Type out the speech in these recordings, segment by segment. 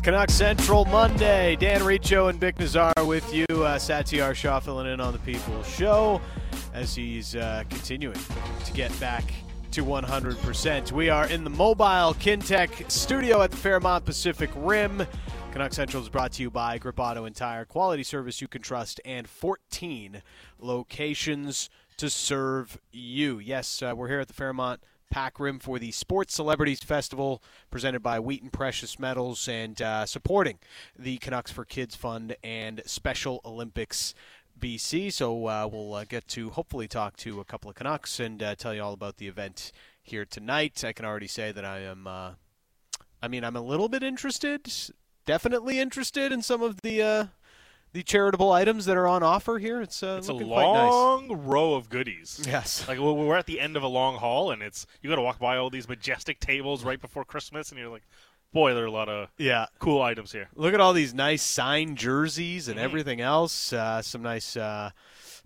It's Canuck Central Monday. Dan Riccio and Vic Nazar with you. Uh, Satiar Shah filling in on the People Show as he's uh, continuing to get back to 100%. We are in the mobile Kintec studio at the Fairmont Pacific Rim. Canuck Central is brought to you by Grip Auto and Tire. Quality service you can trust and 14 locations to serve you. Yes, uh, we're here at the Fairmont Pac Rim for the Sports Celebrities Festival presented by Wheaton Precious Metals and uh, supporting the Canucks for Kids Fund and Special Olympics BC. So uh, we'll uh, get to hopefully talk to a couple of Canucks and uh, tell you all about the event here tonight. I can already say that I am. Uh, I mean, I'm a little bit interested. Definitely interested in some of the the charitable items that are on offer here. It's uh, It's a looking quite nice. long row of goodies. Yes. Like we're we're at the end of a long haul, and it's you got to walk by all these majestic tables right before Christmas, and you're like, boy, there are a lot of Yeah. cool items here. Look at all these nice signed jerseys and Mhm. everything else. Uh, some nice uh,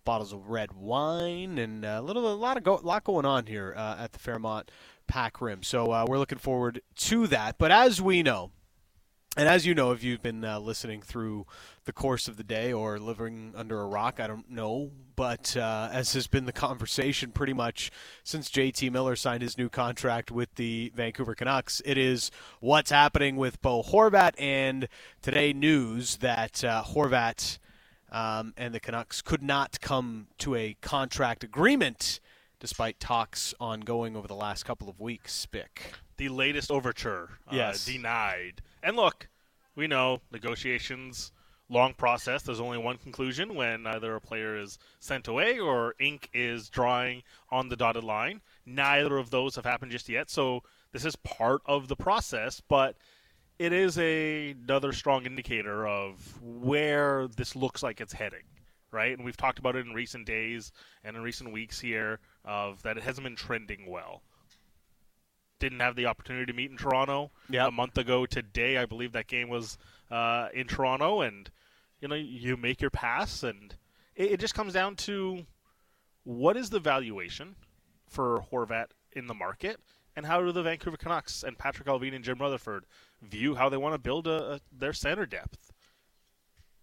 bottles of red wine and a little, a lot of go, lot going on here uh, at the Fairmont Pac Rim. So uh, we're looking forward to that. But as we know, and as you know, if you've been uh, listening through the course of the day or living under a rock, I don't know. But uh, as has been the conversation pretty much since JT Miller signed his new contract with the Vancouver Canucks, it is what's happening with Bo Horvat. And today, news that uh, Horvat um, and the Canucks could not come to a contract agreement despite talks ongoing over the last couple of weeks. Spick. The latest overture, uh, Yes. denied. And look, we know negotiations, long process. There's only one conclusion when either a player is sent away or ink is drawing on the dotted line. Neither of those have happened just yet, so this is part of the process, but it is a, another strong indicator of where this looks like it's heading, right? And we've talked about it in recent days and in recent weeks here of that it hasn't been trending well. Didn't have the opportunity to meet in Toronto Yep. a month ago today. I believe that game was uh, in Toronto, and you know you make your pass, and it, it just comes down to what is the valuation for Horvat in the market, and how do the Vancouver Canucks and Patrik Allvin and Jim Rutherford view how they want to build a, a, their center depth.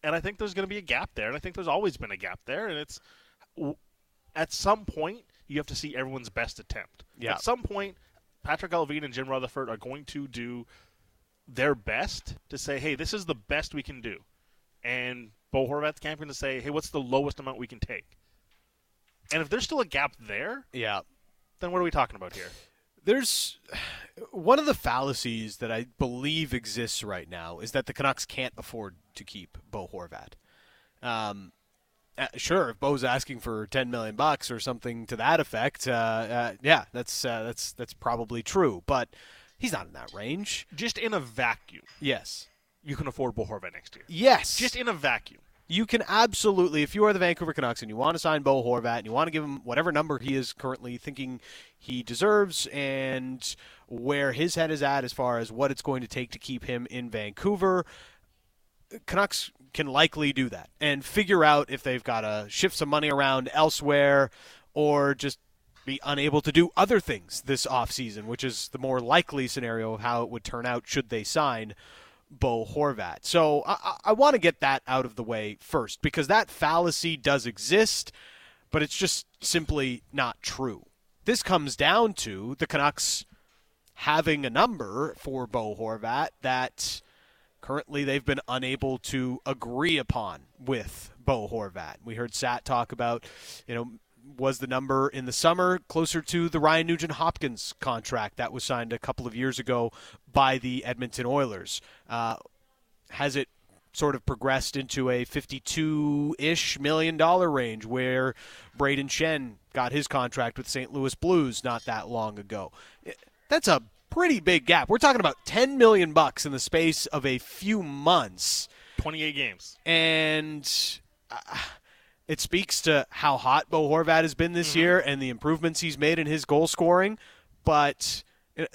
And I think there's going to be a gap there, and I think there's always been a gap there, and it's at some point you have to see everyone's best attempt. Yeah. At some point, Patrik Allvin and Jim Rutherford are going to do their best to say, "Hey, this is the best we can do," and Bo Horvat's camping to say, "Hey, what's the lowest amount we can take?" And if there's still a gap there, Yeah. then what are we talking about here? There's one of the fallacies that I believe exists right now is that the Canucks can't afford to keep Bo Horvat. Um, sure, if Bo's asking for ten million bucks or something to that effect, uh, uh, yeah, that's uh, that's that's probably true. But he's not in that range. Just in a vacuum, Yes, you can afford Bo Horvat next year. yes, Just in a vacuum. you can absolutely, if you are the Vancouver Canucks and you want to sign Bo Horvat and you want to give him whatever number he is currently thinking he deserves and where his head is at as far as what it's going to take to keep him in Vancouver, Canucks can likely do that and figure out if they've got to shift some money around elsewhere or just be unable to do other things this offseason, which is the more likely scenario of how it would turn out should they sign Bo Horvat. So I, I- I want to get that out of the way first because that fallacy does exist, but it's just simply not true. This comes down to the Canucks having a number for Bo Horvat that currently they've been unable to agree upon with Bo Horvat. We heard Sat talk about, you know, was the number in the summer closer to the Ryan Nugent Hopkins contract that was signed a couple of years ago by the Edmonton Oilers? Uh, has it sort of progressed into a 52-ish million dollar range where Brayden Schenn got his contract with St. Louis Blues not that long ago. That's a pretty big gap. We're talking about 10 million bucks in the space of a few months 28 games. and uh, it speaks to how hot Bo Horvat has been this year and the improvements he's made in his goal scoring. But uh,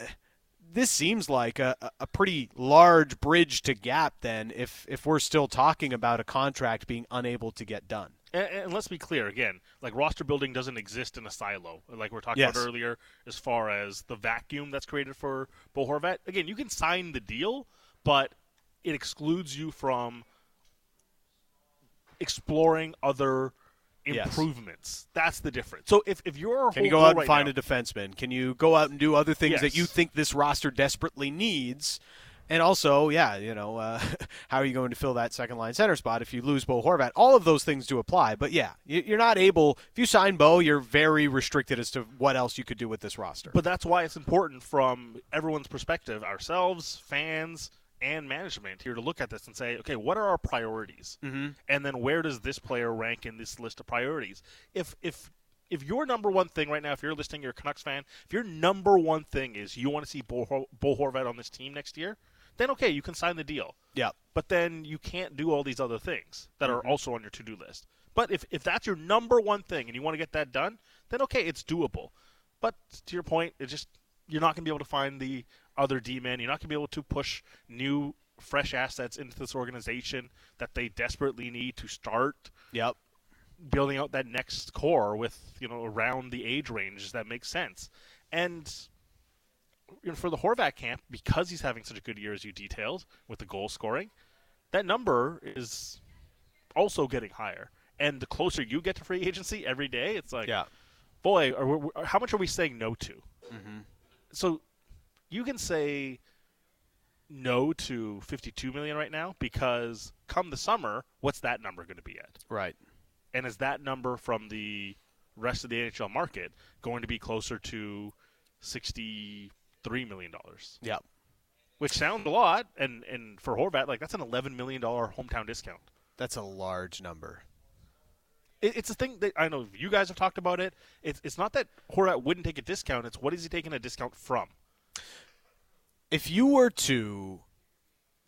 this seems like a, a pretty large bridge to gap. Then, if if we're still talking about a contract being unable to get done. And, and let's be clear again, like roster building doesn't exist in a silo, like we are talking Yes. about earlier, as far as the vacuum that's created for Bo Horvat. Again, you can sign the deal, but it excludes you from exploring other Yes. improvements. That's the difference. So if, if you're Can you go out and find a defenseman? Can you go out and do other things that you think this roster desperately needs? And also, yeah, you know, uh, how are you going to fill that second line center spot if you lose Bo Horvat? All of those things do apply. But yeah, you- you're not able. If you sign Bo, you're very restricted as to what else you could do with this roster. But that's why it's important from everyone's perspective, ourselves, fans, and management here to look at this and say, okay, what are our priorities? mm-hmm. And then where does this player rank in this list of priorities? If if if your number one thing right now, if you're listening, you're a Canucks fan, if your number one thing is you want to see Bo, Bo Horvat on this team next year, then okay, you can sign the deal. yeah, But then you can't do all these other things that Mm-hmm. are also on your to-do list. But if, if that's your number one thing and you want to get that done, then okay, it's doable. But to your point, it just you're not going to be able to find the other D-men. You're not going to be able to push new, fresh assets into this organization that they desperately need to start yep, building out that next core with you know around the age range that makes sense. And for the Horvat camp, because he's having such a good year as you detailed with the goal scoring, that number is also getting higher. And the closer you get to free agency every day, it's like, yeah. boy, are we, how much are we saying no to? Mm-hmm. So you can say no to 52 million right now because come the summer, what's that number going to be at? Right. And is that number from the rest of the NHL market going to be closer to sixty-three million dollars? Yep. Which sounds a lot, and and for Horvat, like that's an eleven million dollar hometown discount. That's a large number. It, it's a thing that I know you guys have talked about it. It's it's not that Horvat wouldn't take a discount. It's what is he taking a discount from? If you were to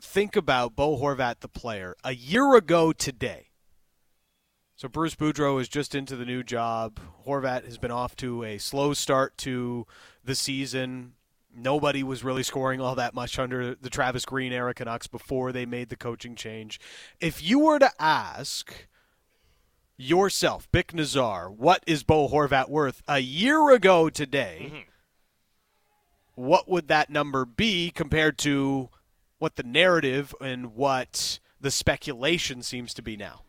think about Bo Horvat, the player, a year ago today, so Bruce Boudreau is just into the new job. Horvat has been off to a slow start to the season. Nobody was really scoring all that much under the Travis Green era Canucks before they made the coaching change. If you were to ask yourself, Vic Nazar, what is Bo Horvat worth a year ago today? Mhm. What would that number be compared to what the narrative and what the speculation seems to be now?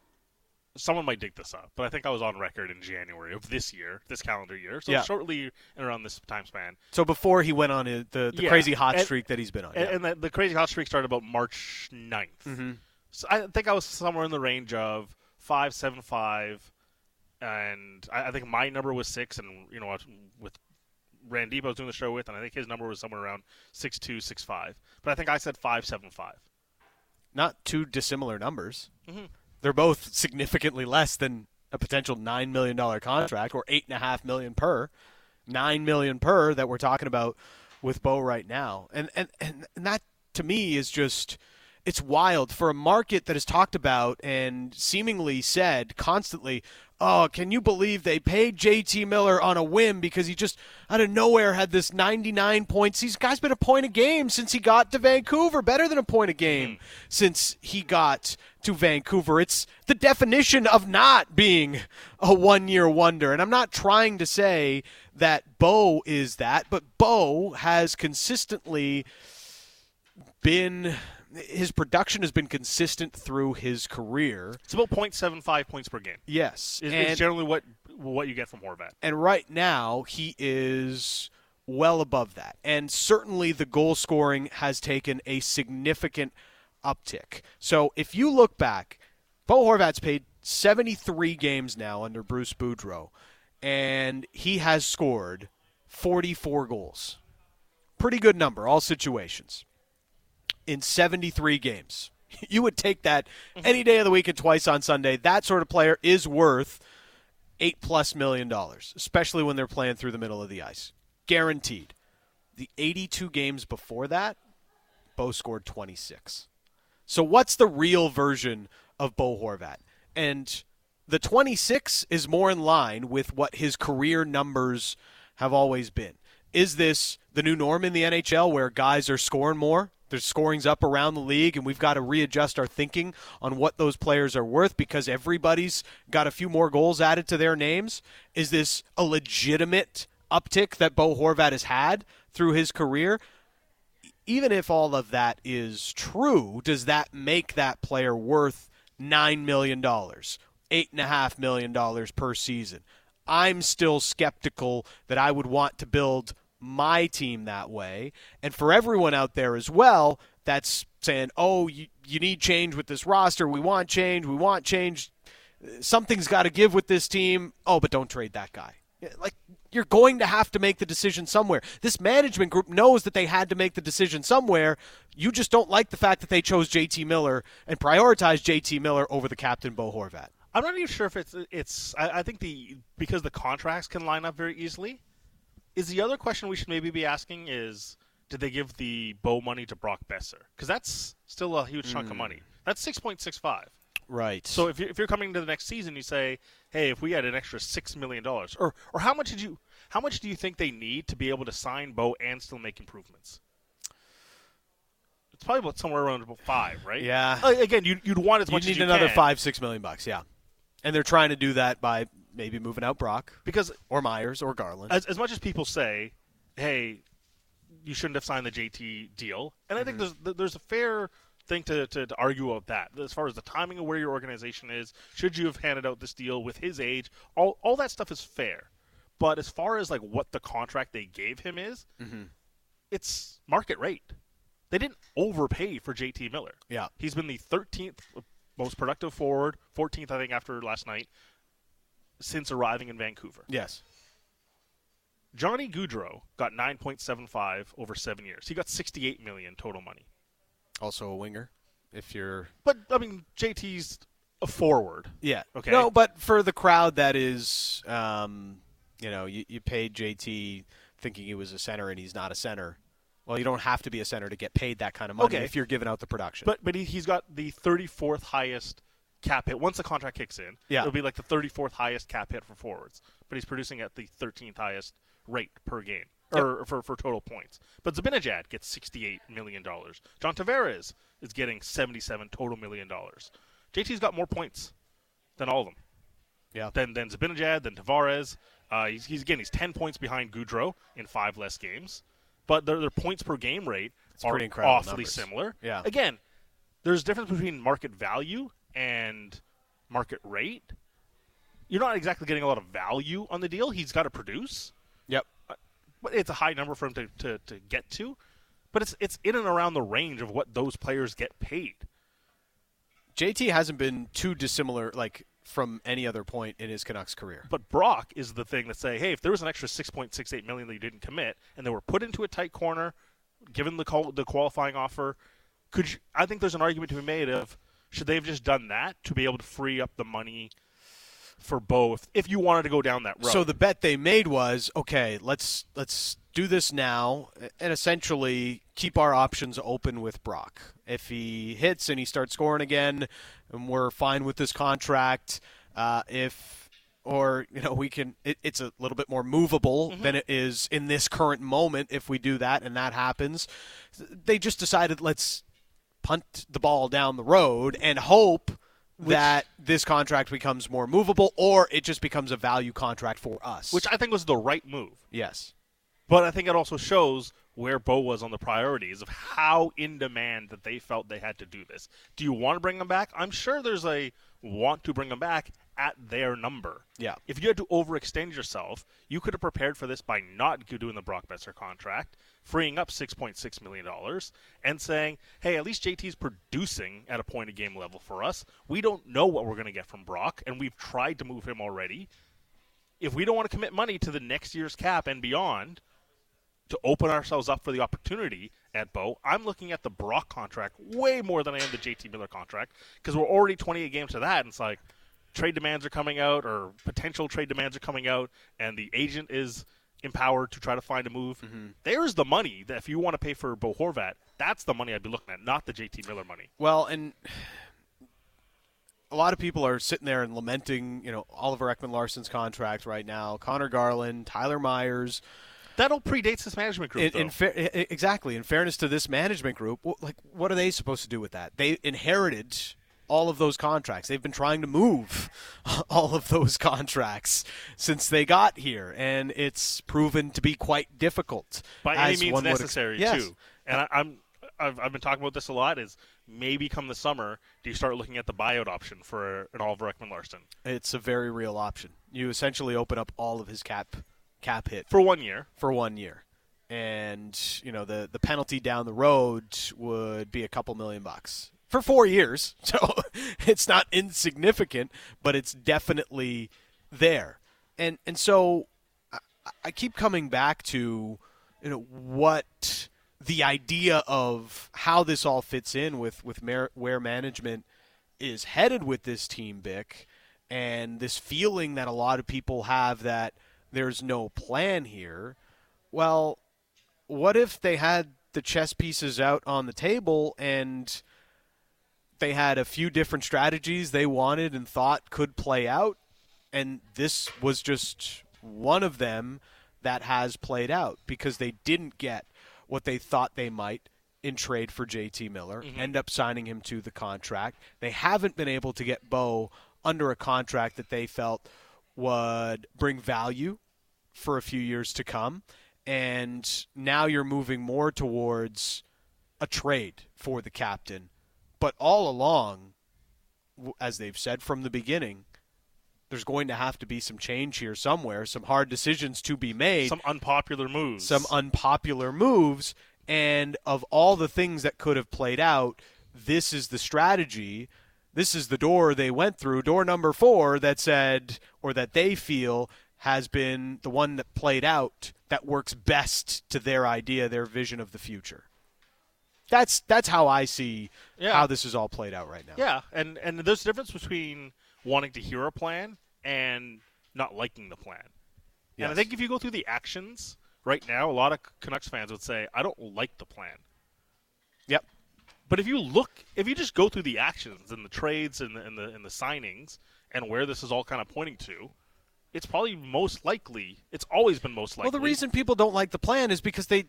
Someone might dig this up, but I think I was on record in January of this year, this calendar year, so Yeah. shortly in around this time span. So before he went on the, the Yeah, crazy hot and- streak that he's been on. And, yeah. and the, the crazy hot streak started about March 9th. hmm So I think I was somewhere in the range of five, seven, five, and I, I think my number was six, and you know with Randeep I was doing the show with, and I think his number was somewhere around six two, six five. But I think I said five, seven, five. Not two dissimilar numbers. Mhm. They're both significantly less than a potential nine million dollar contract or eight and a half million per. Nine million per that we're talking about with Bo right now. And and, and, that to me is just it's wild for a market that is talked about and seemingly said constantly, "Oh, can you believe they paid JT Miller on a whim because he just out of nowhere had this 99 points. These guy's been a point a game since he got to Vancouver, better than a point a game mm-hmm. since he got to Vancouver. It's the definition of not being a one-year wonder. And I'm not trying to say that Bo is that, but Bo has consistently been his production has been consistent through his career. It's about 0.75 points per game. Yes, Is, and, is generally what what you get from Horvat. and right now he is well above that, and certainly the goal scoring has taken a significant uptick. So if you look back, Bo Horvat's played 73 games now under Bruce Boudreau, and he has scored 44 goals. Pretty good number, all situations. In 73 games. You would take that mm-hmm. any day of the week and twice on Sunday. That sort of player is worth eight plus million dollars, especially when they're playing through the middle of the ice. Guaranteed. The 82 games before that, Bo scored 26. So what's the real version of Bo Horvat? And the 26 is more in line with what his career numbers have always been. Is this the new norm in the NHL where guys are scoring more? Their scoring's up around the league, and we've got to readjust our thinking on what those players are worth because everybody's got a few more goals added to their names. Is this a legitimate uptick that Bo Horvat has had through his career? even if all of that is true, does that make that player worth nine million dollars, eight and a half million dollars per season? I'm still skeptical that I would want to build my team that way. And for everyone out there as well, that's saying, oh, you, you need change with this roster. We want change. We want change. Something's got to give with this team. Oh, but don't trade that guy. Like, you're going to have to make the decision somewhere. This management group knows that they had to make the decision somewhere. You just don't like the fact that they chose JT Miller and prioritized JT Miller over the captain, Bo Horvat. I'm not even sure if it's it's. I, I think the because the contracts can line up very easily. Is the other question we should maybe be asking is did they give the Bo money to Brock Boeser? Because that's still a huge chunk of hmm. money. That's six point six five. Right. So if you're, if you're coming to the next season, you say, hey, if we had an extra six million dollars, or or how much did you how much do you think they need to be able to sign Bo and still make improvements? It's probably about somewhere around about five, right? Yeah. Again, you'd, you'd want as you much need as you another can, five, six million bucks, yeah. And they're trying to do that by maybe moving out Brock because or Myers or Garland. as, as much as people say, hey, you shouldn't have signed the JT deal, and I think Mm-hmm. there's there's a fair thing to, to, to argue about that as far as the timing of where your organization is. Should you have handed out this deal with his age? All all that stuff is fair, but as far as like what the contract they gave him is, Mm-hmm. it's market rate. They didn't overpay for JT Miller. Yeah. He's been the 13th most productive forward, 14th I think after last night, since arriving in Vancouver. yes. Johnny Gaudreau got 9.75 over seven years. He got 68 million total money. Also a winger, if you're But I mean, JT's a forward. yeah. Okay. No, but for the crowd that is, um, you know, you, you paid JT thinking he was a center and he's not a center. Well, you don't have to be a center to get paid that kind of money Okay. if you're giving out the production. But but he, he's got the 34th highest cap hit. Once the contract kicks in, Yeah. it'll be like the 34th highest cap hit for forwards. But he's producing at the 13th highest rate per game. Or for, for total points. But Zibanejad gets $68 million. John Tavares is getting 77 total million dollars. JT's got more points than all of them. yeah. than than Zibanejad, than Tavares. Uh, he's, he's again he's ten points behind Gaudreau in five less games, but their, their points per game rate are pretty incredible awfully numbers. similar. Yeah. Again, there's a difference between market value and market rate. You're not exactly getting a lot of value on the deal. He's got to produce, Yep. Uh, but it's a high number for him to, to, to get to. But it's it's in and around the range of what those players get paid. JT hasn't been too dissimilar, like from any other point in his Canucks career. But Brock is the thing that say, hey, if there was an extra 6.68 million that you didn't commit, and they were put into a tight corner, given the call, the qualifying offer, could you, I think there's an argument to be made of should they have just done that to be able to free up the money for Bo if, if you wanted to go down that road? So the bet they made was okay. Let's let's do this now and essentially keep our options open with Brock. If he hits and he starts scoring again, and we're fine with this contract. Uh, if or you know we can, it, it's a little bit more movable than it is in this current moment. If we do that and that happens, they just decided let's punt the ball down the road and hope that this contract becomes more movable or it just becomes a value contract for us. which I think was the right move. yes. But I think it also shows where Bo was on the priorities of how in demand that they felt they had to do this. Do you want to bring him back? I'm sure there's a want to bring him back at their number. Yeah. If you had to overextend yourself, you could have prepared for this by not doing the Brock Boeser contract, freeing up $6.6 million, and saying, hey, at least JT's producing at a point of game level for us. We don't know what we're going to get from Brock, and we've tried to move him already. If we don't want to commit money to the next year's cap and beyond, to open ourselves up for the opportunity at Bo. I'm looking at the Brock contract way more than I am the JT Miller contract because we're already 28 games to that, and it's like trade demands are coming out or potential trade demands are coming out, and the agent is empowered to try to find a move. Mm-hmm. There's the money that if you want to pay for Bo Horvat, that's the money I'd be looking at, not the JT Miller money. Well, and a lot of people are sitting there and lamenting, you know, Oliver Ekman-Larsson's contract right now, Conor Garland, Tyler Myers. That all predates this management group. In, in fa- exactly. In fairness to this management group, like what are they supposed to do with that? They inherited all of those contracts. They've been trying to move all of those contracts since they got here, and it's proven to be quite difficult. By any means would ex- necessary, yes. too. and I, I'm I've, I've been talking about this a lot. Is maybe come the summer, do you start looking at the buyout option for an Oliver Ekman-Larsson? It's a very real option. You essentially open up all of his cap cap hit for one year? for one year. And, you know, the, the penalty down the road would be a couple million bucks for four years. So it's not insignificant, but it's definitely there. And and so I, I keep coming back to you know what the idea of how this all fits in with with where management is headed with this team, Vic, and this feeling that a lot of people have that there's no plan here. Well, what if they had the chess pieces out on the table and they had a few different strategies they wanted and thought could play out, and this was just one of them that has played out because they didn't get what they thought they might in trade for JT Miller, mm-hmm. end up signing him to the contract. They haven't been able to get Bo under a contract that they felt would bring value for a few years to come. And now you're moving more towards a trade for the captain. But all along, as they've said from the beginning, there's going to have to be some change here somewhere, some hard decisions to be made Some unpopular moves. some unpopular moves. And of all the things that could have played out, this is the strategy. This is the door they went through, door number four, that said, or that they feel has been the one that played out that works best to their idea, their vision of the future. That's that's how I see Yeah. how this is all played out right now. Yeah, and and there's a difference between wanting to hear a plan and not liking the plan. And I think if you go through the actions right now, a lot of Canucks fans would say, "I don't like the plan." Yep. But if you look, if you just go through the actions and the trades and the, and the and the signings and where this is all kind of pointing to, it's probably most likely. It's always been most likely. Well, the reason people don't like the plan is because they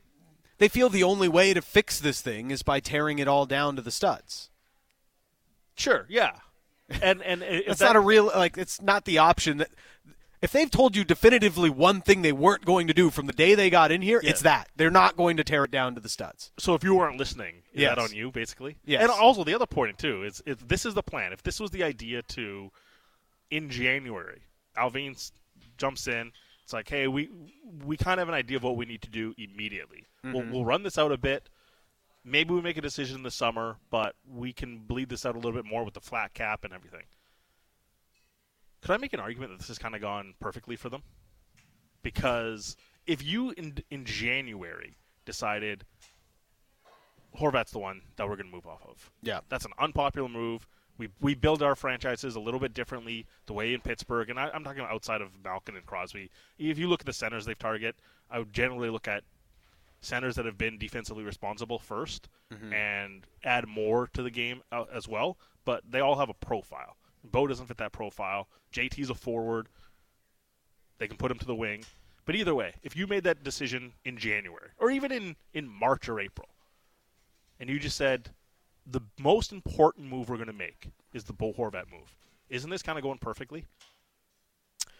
they feel the only way to fix this thing is by tearing it all down to the studs. sure, yeah, and and That's that- not a real like. It's not the option that. If they've told you definitively one thing they weren't going to do from the day they got in here, Yeah. it's that they're not going to tear it down to the studs. So if you weren't listening, is Yes. that on you, basically? Yes. And also the other point too is if this is the plan, if this was the idea to, in January, Allvin jumps in. It's like, hey, we we kind of have an idea of what we need to do immediately. We'll, mm-hmm. we'll run this out a bit. Maybe we make a decision in the summer, but we can bleed this out a little bit more with the flat cap and everything. Could I make an argument that this has kind of gone perfectly for them? Because if you in in January decided Horvat's the one that we're going to move off of. Yeah. That's an unpopular move. We, we build our franchises a little bit differently the way in Pittsburgh, and I, I'm talking about outside of Malkin and Crosby. If you look at the centers they've target, I would generally look at centers that have been defensively responsible 1st and add more to the game uh, as well. But they all have a profile. Bo doesn't fit that profile. JT's a forward. They can put him to the wing. But either way, if you made that decision in January or even in, in March or April, and you just said the most important move we're going to make is the Bo Horvat move, isn't this kind of going perfectly?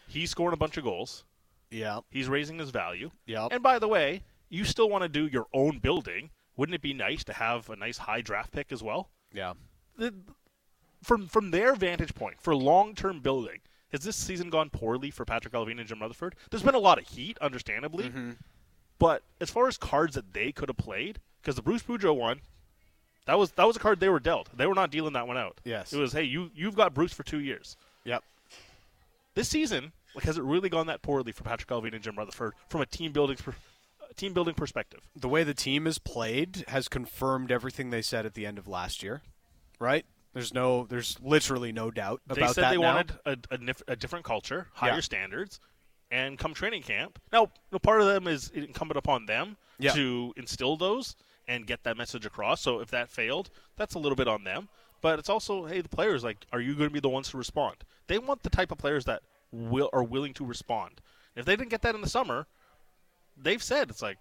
He's scoring a bunch of goals. Yeah. He's raising his value. Yeah. And by the way, you still want to do your own building. Wouldn't it be nice to have a nice high draft pick as well? Yeah. the, from from their vantage point for long term building, has this season gone poorly for Patrik Allvin and Jim Rutherford? There's been a lot of heat, understandably, Mm-hmm. but as far as cards that they could have played, because the Bruce Boudreau one, that was that was a card they were dealt. They were not dealing that one out. Yes. it was hey you you've got Bruce for two years. Yep. This season, like has it really gone that poorly for Patrik Allvin and Jim Rutherford from a team building per, team building perspective? The way the team is played has confirmed everything they said at the end of last year, right? There's no, there's literally no doubt about that. They said that they now. wanted a, a, nif- a different culture, higher Yeah. standards, and come training camp. Now, no part of them is incumbent upon them Yeah. to instill those and get that message across. So if that failed, that's a little bit on them. But it's also, hey, the players like, are you going to be the ones to respond? They want the type of players that will are willing to respond. If they didn't get that in the summer, they've said it's like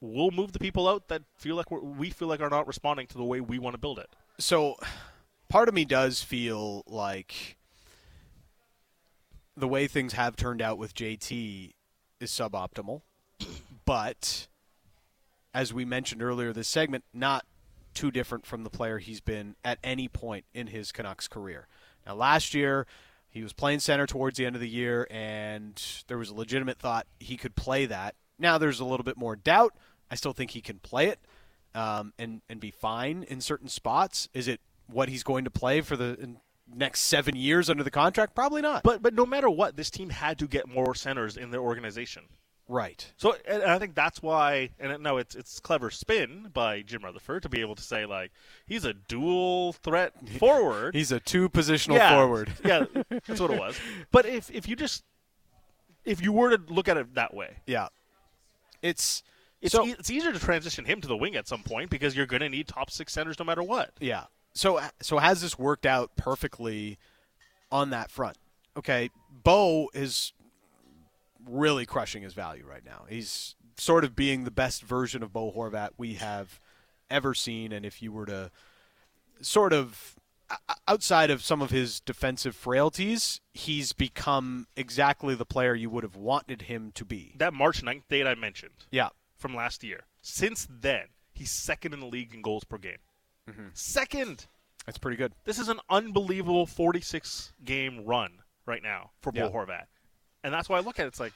we'll move the people out that feel like we're, we feel like are not responding to the way we want to build it. so part of me does feel like the way things have turned out with JT is suboptimal, but as we mentioned earlier this segment, not too different from the player he's been at any point in his Canucks career. Now, last year, he was playing center towards the end of the year, and there was a legitimate thought he could play that. Now there's a little bit more doubt. I still think he can play it um, and and be fine in certain spots. Is it what he's going to play for the next seven years under the contract? Probably not. But but no matter what, this team had to get more centers in their organization. Right. So, and I think that's why, and no, it's it's clever spin by Jim Rutherford to be able to say like he's a dual threat forward. he's a two positional yeah, forward. yeah, that's what it was. But if if you just if you were to look at it that way, yeah, it's it's so, e- it's easier to transition him to the wing at some point because you're going to need top six centers no matter what. Yeah. So so has this worked out perfectly on that front? Okay, Bo is really crushing his value right now. He's sort of being the best version of Bo Horvat we have ever seen, and if you were to sort of outside of some of his defensive frailties, he's become exactly the player you would have wanted him to be. That March 9th date I mentioned. Yeah. From last year. Since then, he's second in the league in goals per game. Mm-hmm. Second. That's pretty good. This is an unbelievable 46 game run right now for Bo Yeah. Horvat. And that's why I look at it. It's like,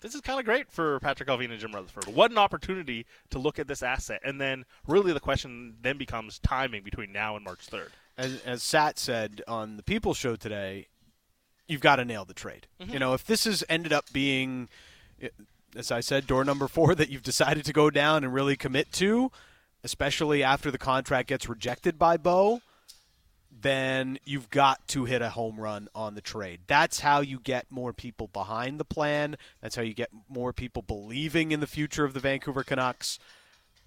this is kind of great for Patrik Allvin and Jim Rutherford. What an opportunity to look at this asset. And then really the question then becomes timing between now and March 3rd. as, as Sat said on the People Show today, you've got to nail the trade. Mm-hmm. You know, if this has ended up being, as I said, door number four that you've decided to go down and really commit to, especially after the contract gets rejected by Bo, then you've got to hit a home run on the trade. That's how you get more people behind the plan. That's how you get more people believing in the future of the Vancouver Canucks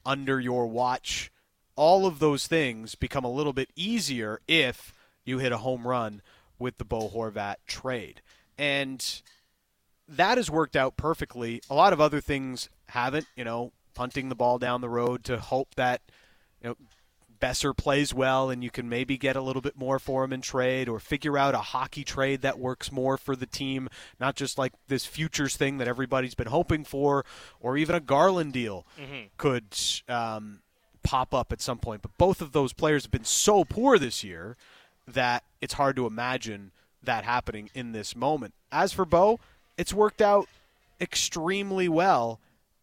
under your watch. All of those things become a little bit easier if you hit a home run with the Bo Horvat trade. And that has worked out perfectly. A lot of other things haven't, you know, punting the ball down the road to hope that, you know, Boeser plays well and you can maybe get a little bit more for him in trade or figure out a hockey trade that works more for the team, not just like this futures thing that everybody's been hoping for, or even a Garland deal could um, pop up at some point. But both of those players have been so poor this year that it's hard to imagine that happening in this moment. As for Bo, it's worked out extremely well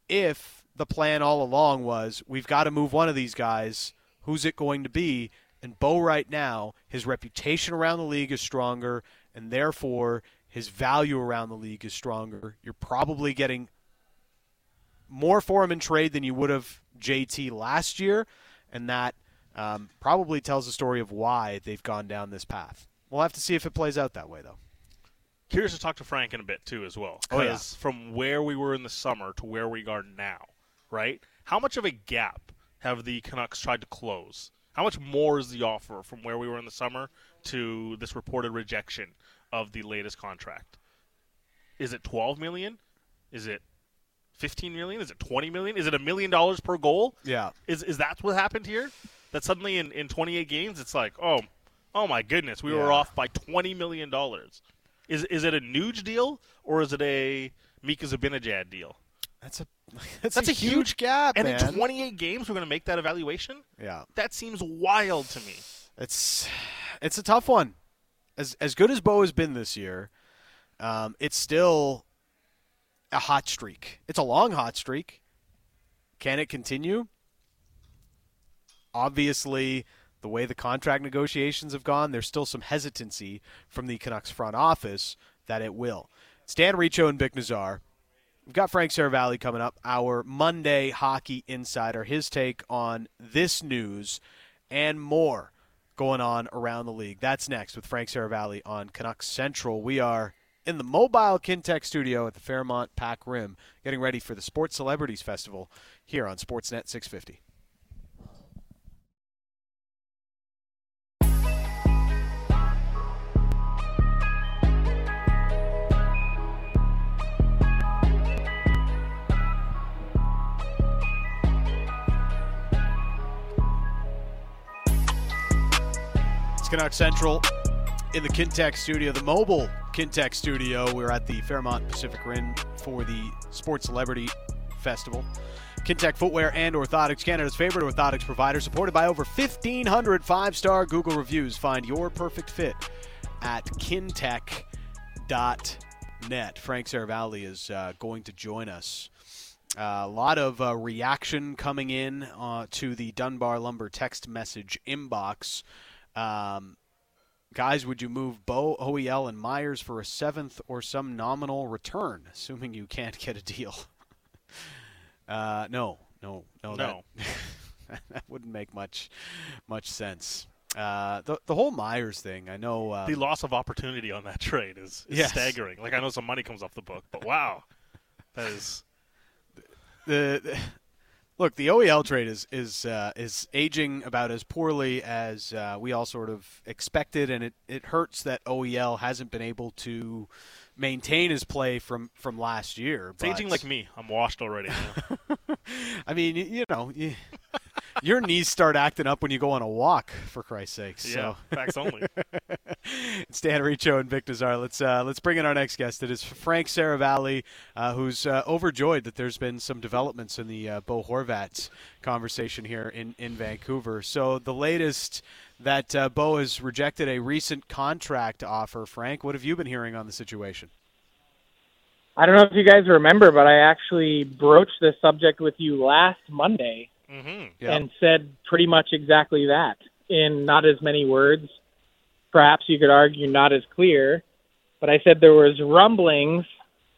if the plan all along was we've got to move one of these guys. Who's it going to be? And Bo, right now, his reputation around the league is stronger, and therefore his value around the league is stronger. You're probably getting more for him in trade than you would have JT last year, and that um, probably tells the story of why they've gone down this path. We'll have to see if it plays out that way, though. Curious to talk to Frank in a bit too, as well. Oh, yeah. from where we were in the summer to where we are now, right? How much of a gap have the Canucks tried to close? How much more is the offer from where we were in the summer to this reported rejection of the latest contract? Is it 12 million? Is it 15 million? Is it 20 million? Is it a million dollars per goal? Yeah. Is is that what happened here? That suddenly in, in 28 games, it's like, oh, oh my goodness, we were off by 20 million dollars. Is is it a Nuge deal or is it a Mika Zibanejad deal? That's a that's, That's a, huge, huge- gap, And man. in 28 games, we're going to make that evaluation. yeah, That seems wild to me. it's it's a tough one. As as good as Bo has been this year, um, it's still a hot streak. It's a long hot streak. Can it continue? Obviously, the way the contract negotiations have gone, there's still some hesitancy from the Canucks front office that it will. Stan Riccio and Vic Nazar. We've got Frank Seravalli coming up, our Monday Hockey Insider, his take on this news and more going on around the league. That's next with Frank Seravalli on Canucks Central. We are in the mobile Kintec studio at the Fairmont Pac Rim, getting ready for the Sports Celebrities Festival here on Sportsnet 650. Canuck Central in the Kintec studio, the mobile Kintec studio. We're at the Fairmont Pacific Rim for the Sports Celebrity Festival. Kintec Footwear and Orthotics, Canada's favorite orthotics provider, supported by over 1,500 five star Google reviews. Find your perfect fit at kintec.net. Frank Seravalli is uh, going to join us. Uh, a lot of uh, reaction coming in uh, to the Dunbar Lumber text message inbox. Um, guys, would you move Bo, OEL, and Myers for a seventh or some nominal return, assuming you can't get a deal? Uh, no, no, no, No. That, that wouldn't make much much sense. Uh, the the whole Myers thing, I know. Um, the loss of opportunity on that trade is, is Yes. staggering. Like I know some money comes off the book, but wow, that is the, the- look, the OEL trade is is uh, is aging about as poorly as uh, we all sort of expected, and it, it hurts that OEL hasn't been able to maintain his play from from last year. it's aging like me. I'm washed already. you? I mean, you know, y your knees start acting up when you go on a walk, for Christ's sake. yeah, So facts only. it's Dan Riccio and Vic Nazar. Let's uh, let's bring in our next guest. It is Frank Seravalli, uh, who's uh, overjoyed that there's been some developments in the uh, Bo Horvat conversation here in, in Vancouver. So the latest that uh, Bo has rejected a recent contract offer. Frank, what have you been hearing on the situation? I don't know if you guys remember, but I actually broached this subject with you last Monday hmm Yeah. and said pretty much exactly that in not as many words. Perhaps you could argue not as clear, but I said there was rumblings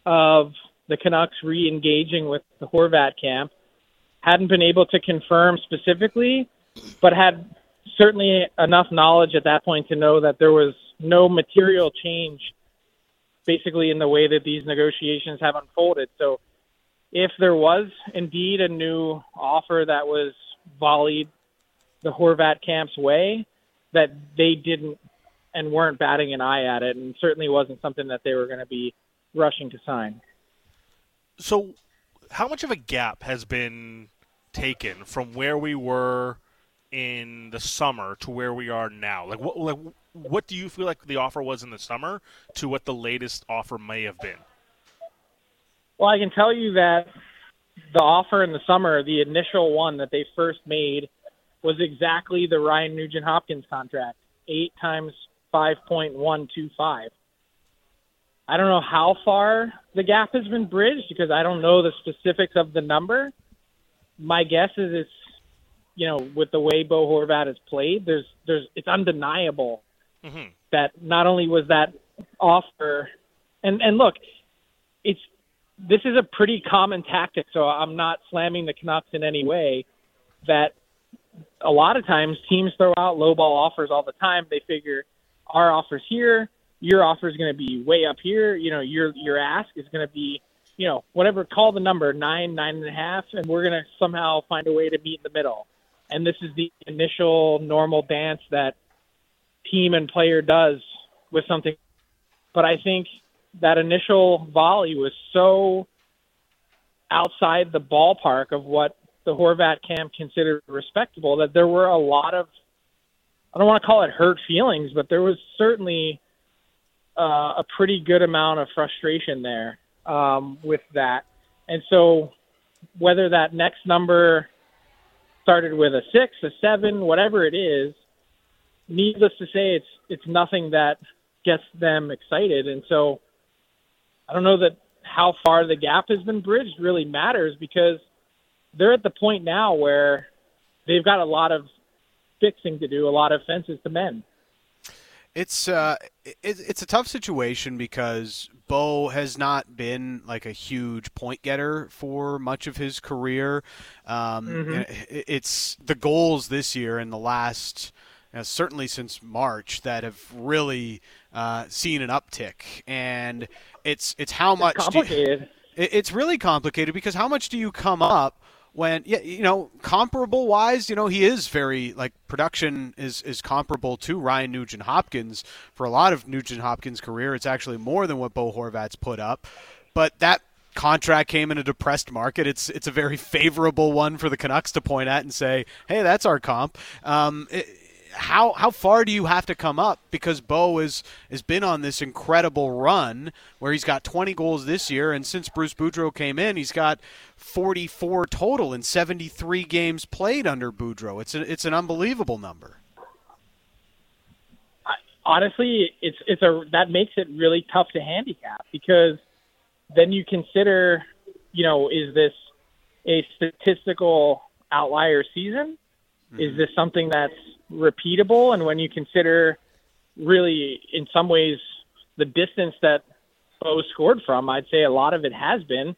of the Canucks re-engaging with the Horvat camp. Hadn't been able to confirm specifically, but had certainly enough knowledge at that point to know that there was no material change basically in the way that these negotiations have unfolded. So if there was indeed a new offer that was volleyed the Horvat camp's way, that they didn't and weren't batting an eye at it, and certainly wasn't something that they were going to be rushing to sign. So, how much of a gap has been taken from where we were in the summer to where we are now? Like, what, like, what do you feel like the offer was in the summer to what the latest offer may have been? Well, I can tell you that the offer in the summer, the initial one that they first made, was exactly the Ryan Nugent Hopkins contract, eight times five point one two five. I don't know how far the gap has been bridged because I don't know the specifics of the number. My guess is it's you know with the way Bo Horvat has played, there's there's it's undeniable hmm that not only was that offer and and look it's this is a pretty common tactic so i'm not slamming the canucks in any way that a lot of times teams throw out low ball offers all the time. They figure our offers here. Your offer is going to be way up here. You know your your ask is going to be you know whatever call the number nine nine and a half and we're going to somehow find a way to meet in the middle. And this is the initial normal dance that team and player does with something. But I think that initial volley was so outside the ballpark of what the Horvat camp considered respectable that there were a lot of I don't want to call it hurt feelings, but there was certainly uh, a pretty good amount of frustration there um, with that. And so whether that next number started with a six, a seven, whatever it is, needless to say, it's it's nothing that gets them excited. And so, I don't know that how far the gap has been bridged really matters because they're at the point now where they've got a lot of fixing to do, a lot of fences to mend. It's uh, it, it's a tough situation because Bo has not been like a huge point getter for much of his career. Um, Mhm. it- It's the goals this year and the last, uh, certainly since March, that have really uh, seen an uptick. And it's it's how much do you- Complicated. it- it's really complicated because how much do you come up when yeah you know comparable wise you know he is very like production is is comparable to Ryan Nugent Hopkins for a lot of Nugent Hopkins career it's actually more than what Bo Horvat's put up but that contract came in a depressed market it's it's a very favorable one for the Canucks to point at and say hey that's our comp um, it, how how far do you have to come up because Bo is has been on this incredible run where he's got 20 goals this year and since Bruce Boudreau came in he's got 44 total in 73 games played under Boudreau. It's a, it's an unbelievable number. Honestly, it's it's a that makes it really tough to handicap because then you consider, you know, is this a statistical outlier season? Mm-hmm. Is this something that's repeatable? And when you consider really, in some ways, the distance that Bo scored from, I'd say a lot of it has been.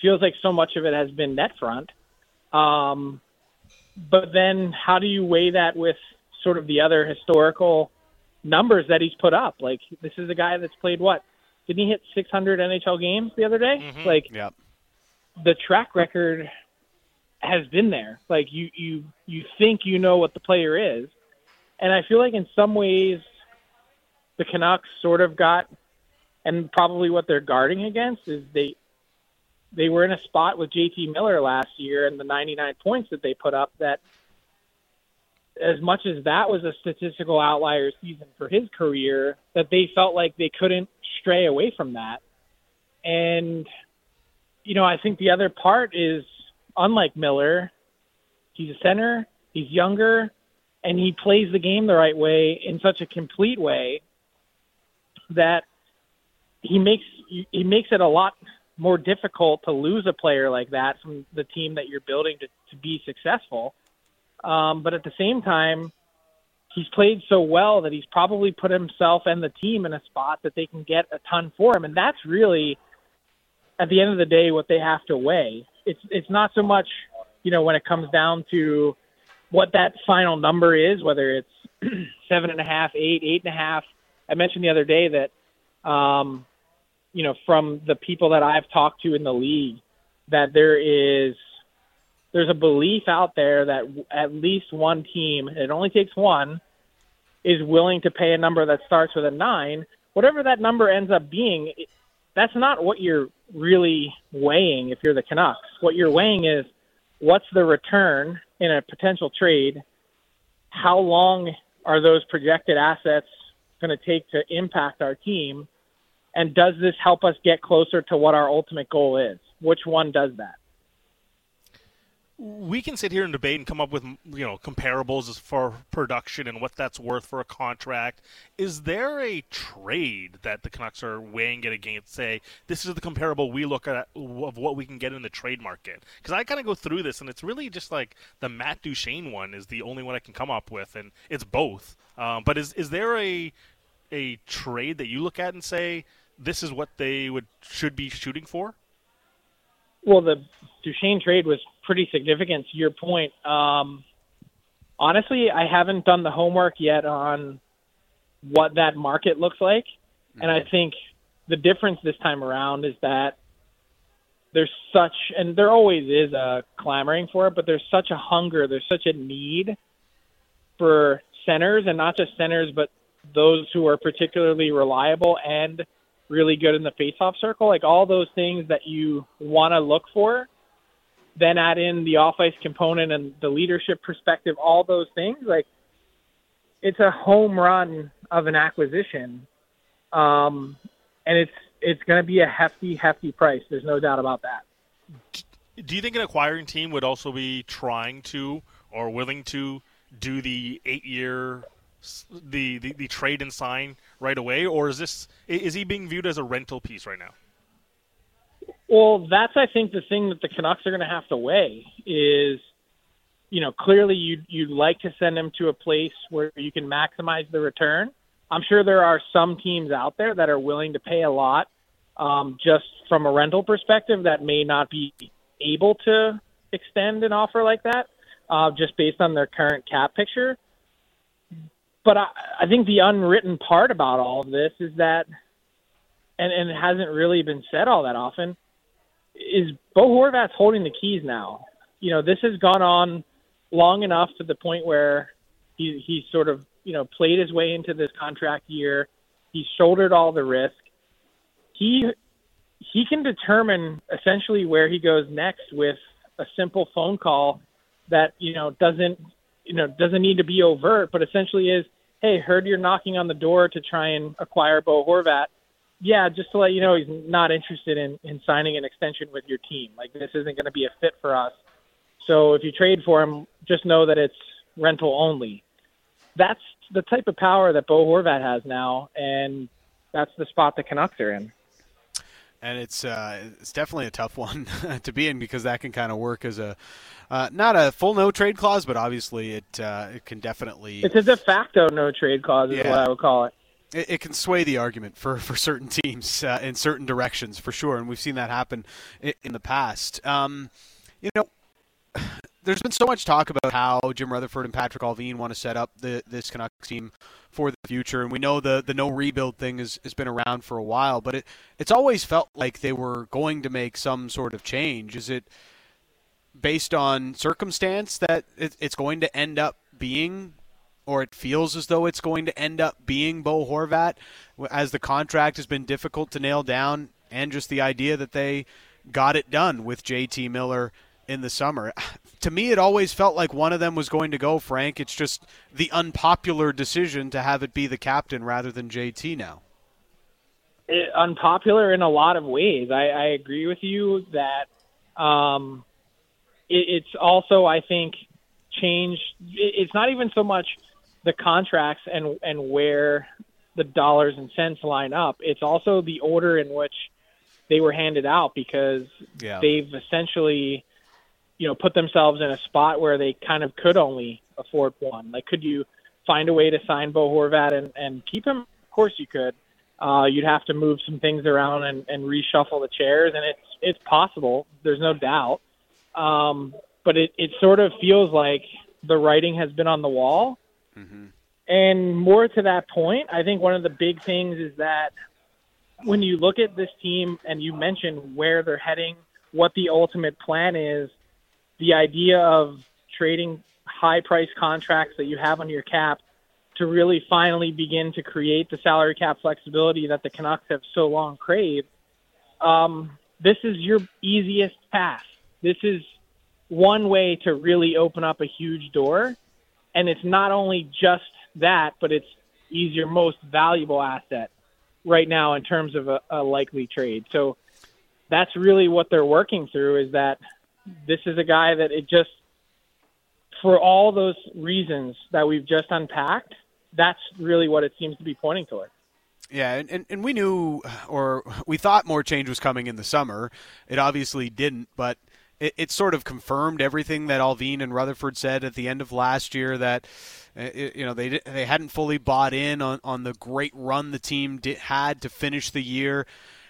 Feels like so much of it has been net front. Um, but then how do you weigh that with sort of the other historical numbers that he's put up? Like, this is a guy that's played what? Didn't he hit 600 NHL games the other day? Mm-hmm. Like, yep. the track record has been there. Like you you you think you know what the player is, and I feel like in some ways the Canucks sort of got, and probably what they're guarding against is they they were in a spot with JT Miller last year and the 99 points that they put up that as much as that was a statistical outlier season for his career that they felt like they couldn't stray away from that and you know I think the other part is unlike Miller, he's a center, he's younger, and he plays the game the right way in such a complete way that he makes he makes it a lot more difficult to lose a player like that from the team that you're building to, to be successful. Um, but at the same time, he's played so well that he's probably put himself and the team in a spot that they can get a ton for him, and that's really at the end of the day what they have to weigh it's it's not so much you know when it comes down to what that final number is, whether it's seven and a half, eight, eight and a half. I mentioned the other day that um, you know from the people that I've talked to in the league that there is there's a belief out there that at least one team, it only takes one, is willing to pay a number that starts with a nine. Whatever that number ends up being, that's not what you're really weighing if you're the Canucks. What you're weighing is what's the return in a potential trade? How long are those projected assets going to take to impact our team? And does this help us get closer to what our ultimate goal is? Which one does that? We can sit here and debate and come up with you know comparables for production and what that's worth for a contract. Is there a trade that the Canucks are weighing it against? Say this is the comparable we look at of what we can get in the trade market. Because I kind of go through this and it's really just like the Matt Duchene one is the only one I can come up with, and it's both. Um, but is is there a a trade that you look at and say this is what they would should be shooting for? Well, the Duchene trade was pretty significant to your point. Um, honestly, I haven't done the homework yet on what that market looks like. And I think the difference this time around is that there's such, and there always is a clamoring for it, but there's such a hunger, there's such a need for centers, and not just centers, but those who are particularly reliable and really good in the faceoff circle, like all those things that you want to look for. Then add in the off ice component and the leadership perspective, all those things. Like it's a home run of an acquisition, um, and it's it's going to be a hefty, hefty price. There's no doubt about that. Do you think an acquiring team would also be trying to or willing to do the eight-year the, the, the trade and sign right away, or is this is he being viewed as a rental piece right now? Well, that's I think the thing that the Canucks are going to have to weigh is, you know, clearly you you'd like to send him to a place where you can maximize the return. I'm sure there are some teams out there that are willing to pay a lot, um, just from a rental perspective, that may not be able to extend an offer like that, uh, just based on their current cap picture but I, I think the unwritten part about all of this is that, and, and it hasn't really been said all that often, is Bo Horvat's holding the keys now. You know, this has gone on long enough to the point where he he's sort of you know played his way into this contract year. He's shouldered all the risk. He he can determine essentially where he goes next with a simple phone call that you know doesn't you know, doesn't need to be overt, but essentially is, hey, heard you're knocking on the door to try and acquire Bo Horvat. Yeah, just to let you know, he's not interested in, in signing an extension with your team. Like, this isn't going to be a fit for us. So if you trade for him, just know that it's rental only. That's the type of power that Bo Horvat has now, and that's the spot the Canucks are in and it's uh, it's definitely a tough one to be in because that can kind of work as a uh, not a full no trade clause, but obviously it uh, it can definitely it's a de facto no trade clause is yeah. what I would call it. It. It, can sway the argument for, for certain teams uh, in certain directions for sure, and we've seen that happen in, the past. Um, you know, there's been so much talk about how Jim Rutherford and Patrik Allvin want to set up the, this Canucks team for the future. And we know the the no rebuild thing has, has been around for a while, but it it's always felt like they were going to make some sort of change. Is it based on circumstance that it, it's going to end up being, or it feels as though it's going to end up being Bo Horvat, as the contract has been difficult to nail down, and just the idea that they got it done with JT Miller in the summer. To me, it always felt like one of them was going to go, Frank. It's just the unpopular decision to have it be the captain rather than JT now. It, unpopular in a lot of ways. I, I agree with you that um, it, it's also, I think, changed. It, it's not even so much the contracts and and where the dollars and cents line up. It's also the order in which they were handed out because yeah. they've essentially you know, put themselves in a spot where they kind of could only afford one. Like, could you find a way to sign Bo Horvat and, and keep him? Of course you could. Uh, you'd have to move some things around and, and reshuffle the chairs, and it's it's possible. There's no doubt. Um, but it, it sort of feels like the writing has been on the wall. Mm-hmm. And more to that point, I think one of the big things is that when you look at this team and you mention where they're heading, what the ultimate plan is, the idea of trading high price contracts that you have on your cap to really finally begin to create the salary cap flexibility that the Canucks have so long craved. Um, this is your easiest path. This is one way to really open up a huge door. And it's not only just that, but it's he's your most valuable asset right now in terms of a, a likely trade. So that's really what they're working through is that this is a guy that it just, for all those reasons that we've just unpacked, that's really what it seems to be pointing toward. Yeah, and, and, and we knew, or we thought more change was coming in the summer. It obviously didn't, but it, it sort of confirmed everything that Allvin and Rutherford said at the end of last year that uh, you know they they hadn't fully bought in on, on the great run the team did, had to finish the year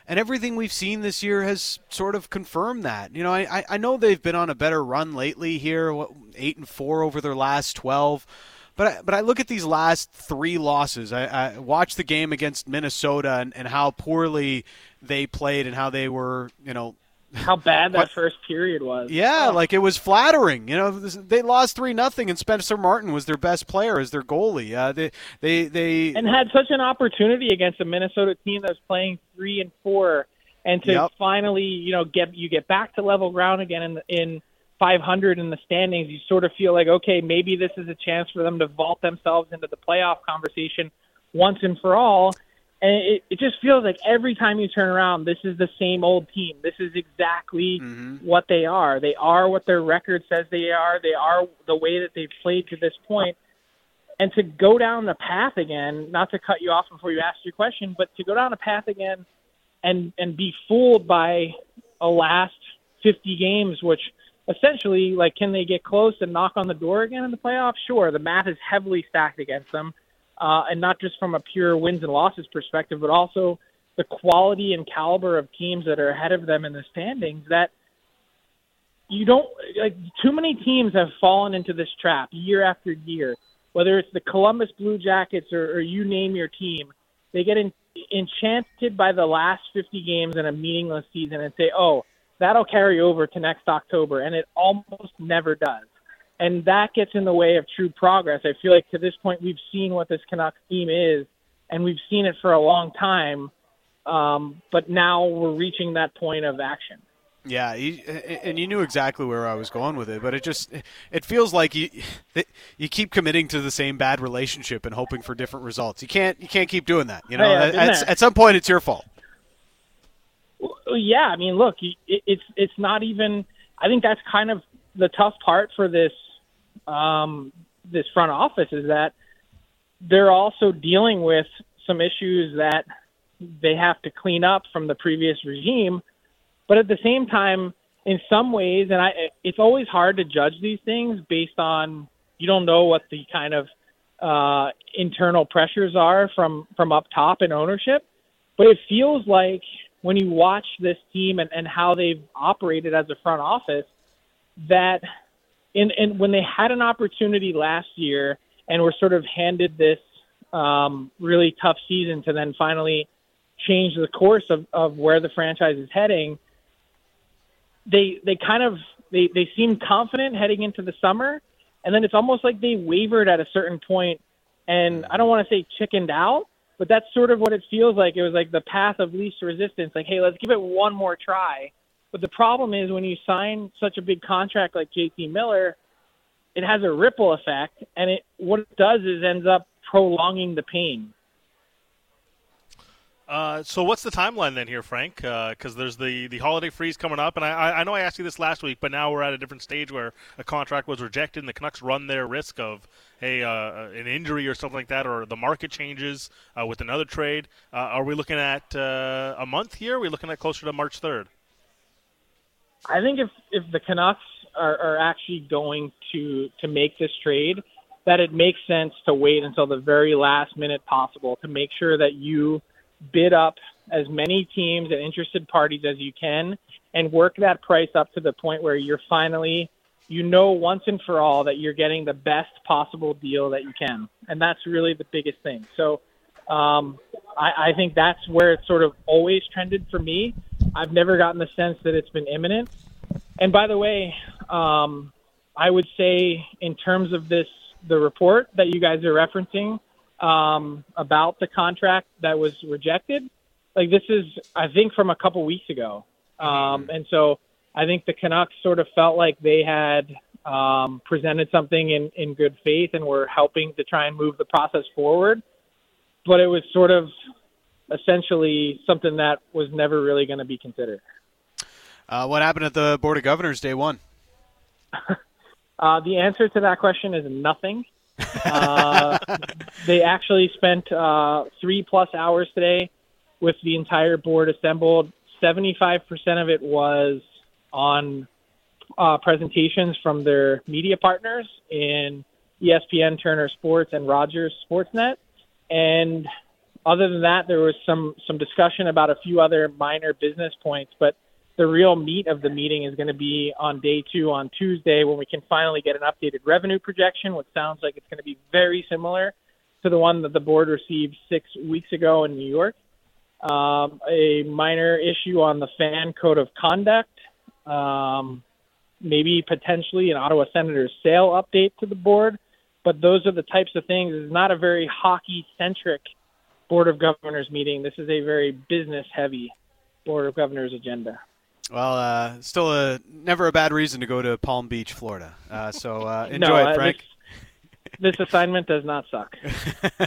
and everything we've seen this year has sort of confirmed that. You know, I, I know they've been on a better run lately here, eight and four over their last twelve. But I, but I look at these last three losses. I, I watched the game against Minnesota and, and how poorly they played and how they were, you know, how bad that first period was. Yeah, oh. like it was flattering. You know, they lost three nothing, and Spencer Martin was their best player as their goalie. Uh, they they they and had such an opportunity against a Minnesota team that was playing three and four, and to yep. finally you know get you get back to level ground again in in 500 in the standings. You sort of feel like okay, maybe this is a chance for them to vault themselves into the playoff conversation once and for all and it, it just feels like every time you turn around, this is the same old team. This is exactly mm-hmm. what they are. They are what their record says they are. They are the way that they've played to this point. And to go down the path again, not to cut you off before you ask your question, but to go down the path again and and be fooled by a last 50 games, which essentially, like, can they get close and knock on the door again in the playoffs? Sure, the math is heavily stacked against them uh, and not just from a pure wins and losses perspective, but also the quality and caliber of teams that are ahead of them in the standings. That you don't like. Too many teams have fallen into this trap year after year. Whether it's the Columbus Blue Jackets or, or you name your team, they get in, enchanted by the last 50 games in a meaningless season and say, "Oh, that'll carry over to next October," and it almost never does and that gets in the way of true progress. I feel like to this point we've seen what this Canucks team is, and we've seen it for a long time. Um, but now we're reaching that point of action. Yeah, he, and you knew exactly where I was going with it, but it just it feels like you you keep committing to the same bad relationship and hoping for different results. You can't you can't keep doing that. You know, at, at some point it's your fault. Yeah, I mean, look, it's it's not even. I think that's kind of the tough part for this um, this front office is that they're also dealing with some issues that they have to clean up from the previous regime, but at the same time, in some ways, and I, it's always hard to judge these things based on you don't know what the kind of uh, internal pressures are from from up top in ownership, but it feels like when you watch this team and, and how they've operated as a front office, that in when they had an opportunity last year and were sort of handed this um, really tough season to then finally change the course of, of where the franchise is heading, they they kind of they, they seemed confident heading into the summer, and then it's almost like they wavered at a certain point, and I don't want to say chickened out, but that's sort of what it feels like. It was like the path of least resistance. Like, hey, let's give it one more try. But the problem is when you sign such a big contract like JT Miller, it has a ripple effect, and it what it does is ends up prolonging the pain. Uh, so what's the timeline then here, Frank? Because there's the, the holiday freeze coming up, and I, I know I asked you this last week, but now we're at a different stage where a contract was rejected, and the Canucks run their risk of hey uh, an injury or something like that, or the market changes uh, with another trade. Uh, are we looking at uh, a month here? Are we looking at closer to March third? I think if if the Canucks are, are actually going to to make this trade, that it makes sense to wait until the very last minute possible to make sure that you bid up as many teams and interested parties as you can and work that price up to the point where you're finally you know once and for all that you're getting the best possible deal that you can. And that's really the biggest thing. So um, I, I think that's where it's sort of always trended for me i've never gotten the sense that it's been imminent and by the way um, i would say in terms of this the report that you guys are referencing um, about the contract that was rejected. Like this is, I think, from a couple weeks ago, um, and so I think the Canucks sort of felt like they had um, presented something in in good faith and were helping to try and move the process forward. But it was sort of essentially something that was never really going to be considered. Uh, what happened at the Board of Governors day one? Uh, the answer to that question is nothing. Uh, they actually spent uh, three plus hours today with the entire board assembled. 75% of it was on uh, presentations from their media partners in ESPN, Turner Sports, and Rogers Sportsnet. And other than that, there was some some discussion about a few other minor business points, but the real meat of the meeting is going to be on day two on Tuesday when we can finally get an updated revenue projection, which sounds like it's going to be very similar to the one that the board received six weeks ago in New York. Um, a minor issue on the fan code of conduct, um, maybe potentially an Ottawa Senators sale update to the board. But those are the types of things. It's not a very hockey centric Board of Governors meeting. This is a very business heavy Board of Governors agenda. Well, uh, still a never a bad reason to go to Palm Beach, Florida. Uh, so uh, enjoy no, it, uh, Frank. This, this assignment does not suck. uh,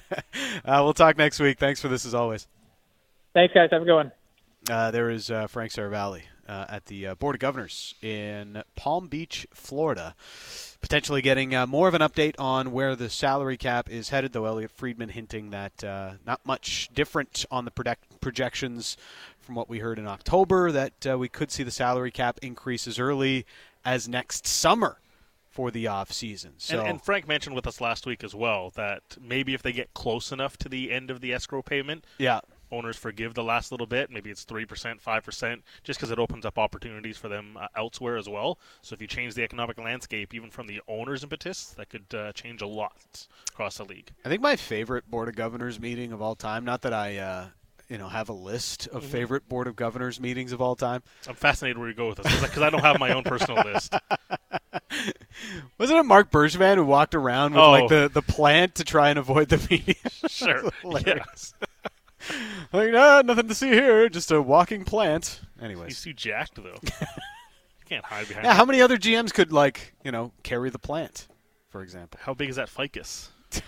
we'll talk next week. Thanks for this as always. Thanks, guys. Have a good one. Uh, there is uh, Frank Seravalli uh, at the uh, Board of Governors in Palm Beach, Florida. Potentially getting uh, more of an update on where the salary cap is headed, though Elliotte Friedman hinting that uh, not much different on the project- projections from what we heard in October, that uh, we could see the salary cap increase as early as next summer for the off season. So And, and Frank mentioned with us last week as well that maybe if they get close enough to the end of the escrow payment, yeah, owners forgive the last little bit. Maybe it's three percent, five percent, just because it opens up opportunities for them uh, elsewhere as well. So if you change the economic landscape, even from the owners' impetus, that could uh, change a lot across the league. I think my favorite Board of Governors meeting of all time. Not that I, uh, you know, have a list of favorite Board of Governors meetings of all time. I'm fascinated where you go with this because I don't have my own personal list. Wasn't it Marc Bergevin who walked around with Oh. like the, the plant to try and avoid the media? Sure. Hilarious. like, no, nothing to see here, just a walking plant. He's Anyways, too jacked though. can't hide behind. That. how many other GMs could like you know carry the plant, for example? How big is that ficus?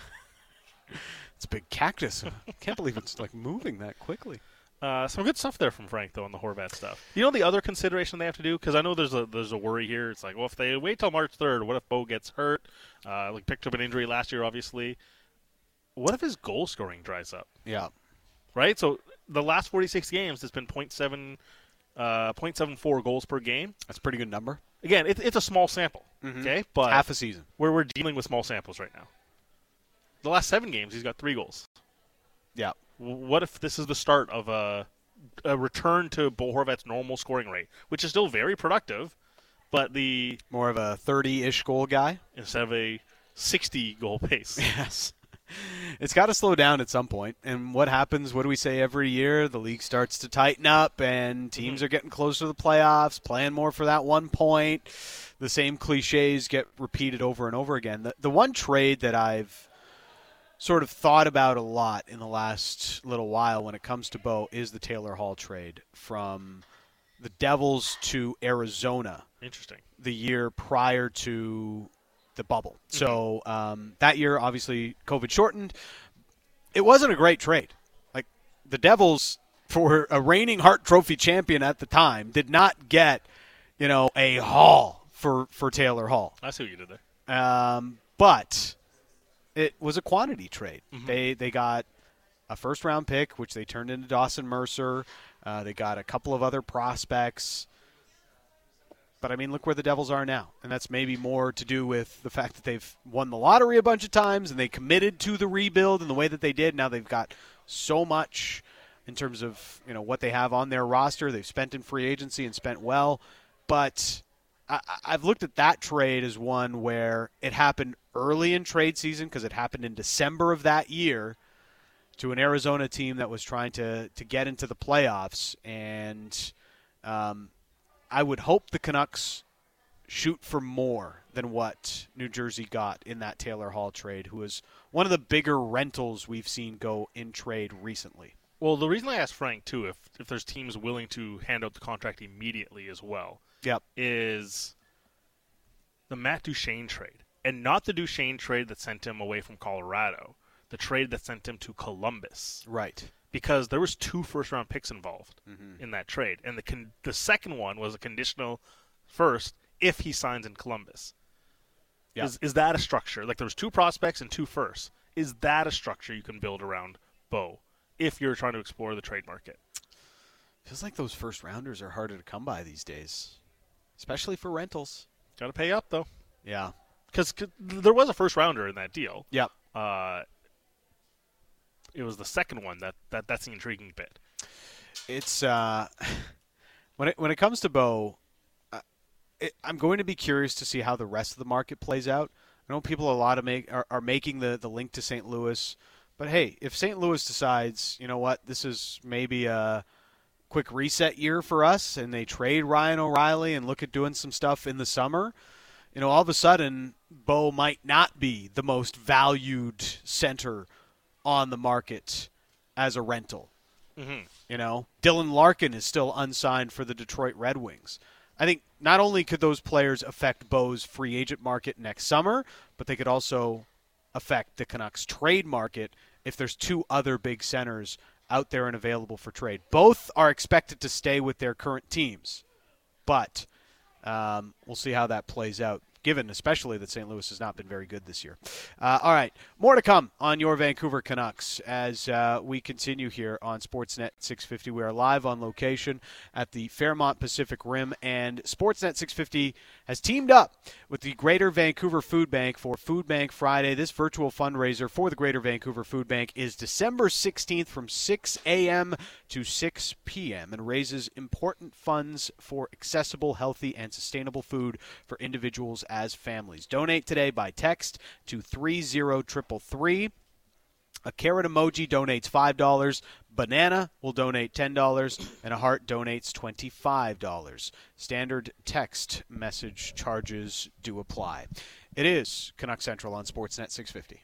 It's a big cactus. I Can't believe it's like moving that quickly. Uh, some good stuff there from Frank though on the Horvat stuff. You know the other consideration they have to do because I know there's a there's a worry here. It's like, well, if they wait till March third, what if Bo gets hurt? Uh, like picked up an injury last year, obviously. What if his goal scoring dries up? Yeah. Right. So the last 46 games, it's been 0.7, uh, 0.74 goals per game. That's a pretty good number. Again, it, it's a small sample. Okay, but Half a season. where we're dealing with small samples right now. The last seven games, he's got three goals. Yeah. What if this is the start of a, a return to Bo Horvat's normal scoring rate, which is still very productive, but the More of a 30-ish goal guy. instead of a 60 goal pace. Yes. It's got to slow down at some point. And what happens? What do we say every year? The league starts to tighten up, and mm-hmm. teams are getting closer to the playoffs, playing more for that one point. The same cliches get repeated over and over again. The, the one trade that I've sort of thought about a lot in the last little while when it comes to Bo is the Taylor Hall trade from the Devils to Arizona Interesting. the year prior to the bubble. So um, that year, obviously, COVID shortened. It wasn't a great trade. Like the Devils, for a reigning Hart Trophy champion at the time, did not get, you know, a haul for for Taylor Hall. I see what you did there. Um, but it was a quantity trade. They they got a first round pick, which they turned into Dawson Mercer. Uh, they got a couple of other prospects. But I mean, look where the Devils are now, and that's maybe more to do with the fact that they've won the lottery a bunch of times and they committed to the rebuild in the way that they did. Now they've got so much in terms of you know what they have on their roster. They've spent in free agency and spent well, but I, I've looked at that trade as one where it happened early in trade season because it happened in December of that year to an Arizona team that was trying to to get into the playoffs, and um, I would hope the Canucks shoot for more than what New Jersey got in that Taylor Hall trade, who was one of the bigger rentals we've seen go in trade recently. Well, the reason I asked Frank too, if if there's teams willing to hand out the contract immediately as well, Yep. is the Matt Duchene trade, and not the Duchene trade that sent him away from Colorado, the trade that sent him to Columbus, Right. Because there was two first round picks involved in that trade, and the con- the second one was a conditional first if he signs in Columbus. Yeah. Is is that a structure? Like there was two prospects and two firsts. Is that a structure you can build around Bo if you're trying to explore the trade market? Feels like those first rounders are harder to come by these days, especially for rentals. Got to pay up though, Yeah. because there was a first rounder in that deal. Yep. Uh, it was the second one that, that that's the intriguing bit. it's uh, when it when it comes to Bo, uh, it, I'm going to be curious to see how the rest of the market plays out. I know people a lot of make are, are making the the link to St. Louis, but hey, if St. Louis decides, you know what, this is maybe a quick reset year for us, and they trade Ryan O'Reilly and look at doing some stuff in the summer. You know, all of a sudden, Bo might not be the most valued center on the market as a rental. Mm-hmm. You know, Dylan Larkin is still unsigned for the Detroit Red Wings. I think not only could those players affect Bo's free agent market next summer, but they could also affect the Canucks trade market if there's two other big centers out there and available for trade. Both are expected to stay with their current teams, but um, we'll see how that plays out. Given especially that St. Louis has not been very good this year. Uh, all right, more to come on your Vancouver Canucks as uh, we continue here on Sportsnet 650. We are live on location at the Fairmont Pacific Rim, and Sportsnet 650 has teamed up with the Greater Vancouver Food Bank for Food Bank Friday. This virtual fundraiser for the Greater Vancouver Food Bank is December 16th from 6 a.m. to 6 p.m. and raises important funds for accessible, healthy, and sustainable food for individuals as families. Donate today by text to 30333. A carrot emoji donates $5. Banana will donate $10. And a heart donates $25. Standard text message charges do apply. It is Canuck Central on Sportsnet 650.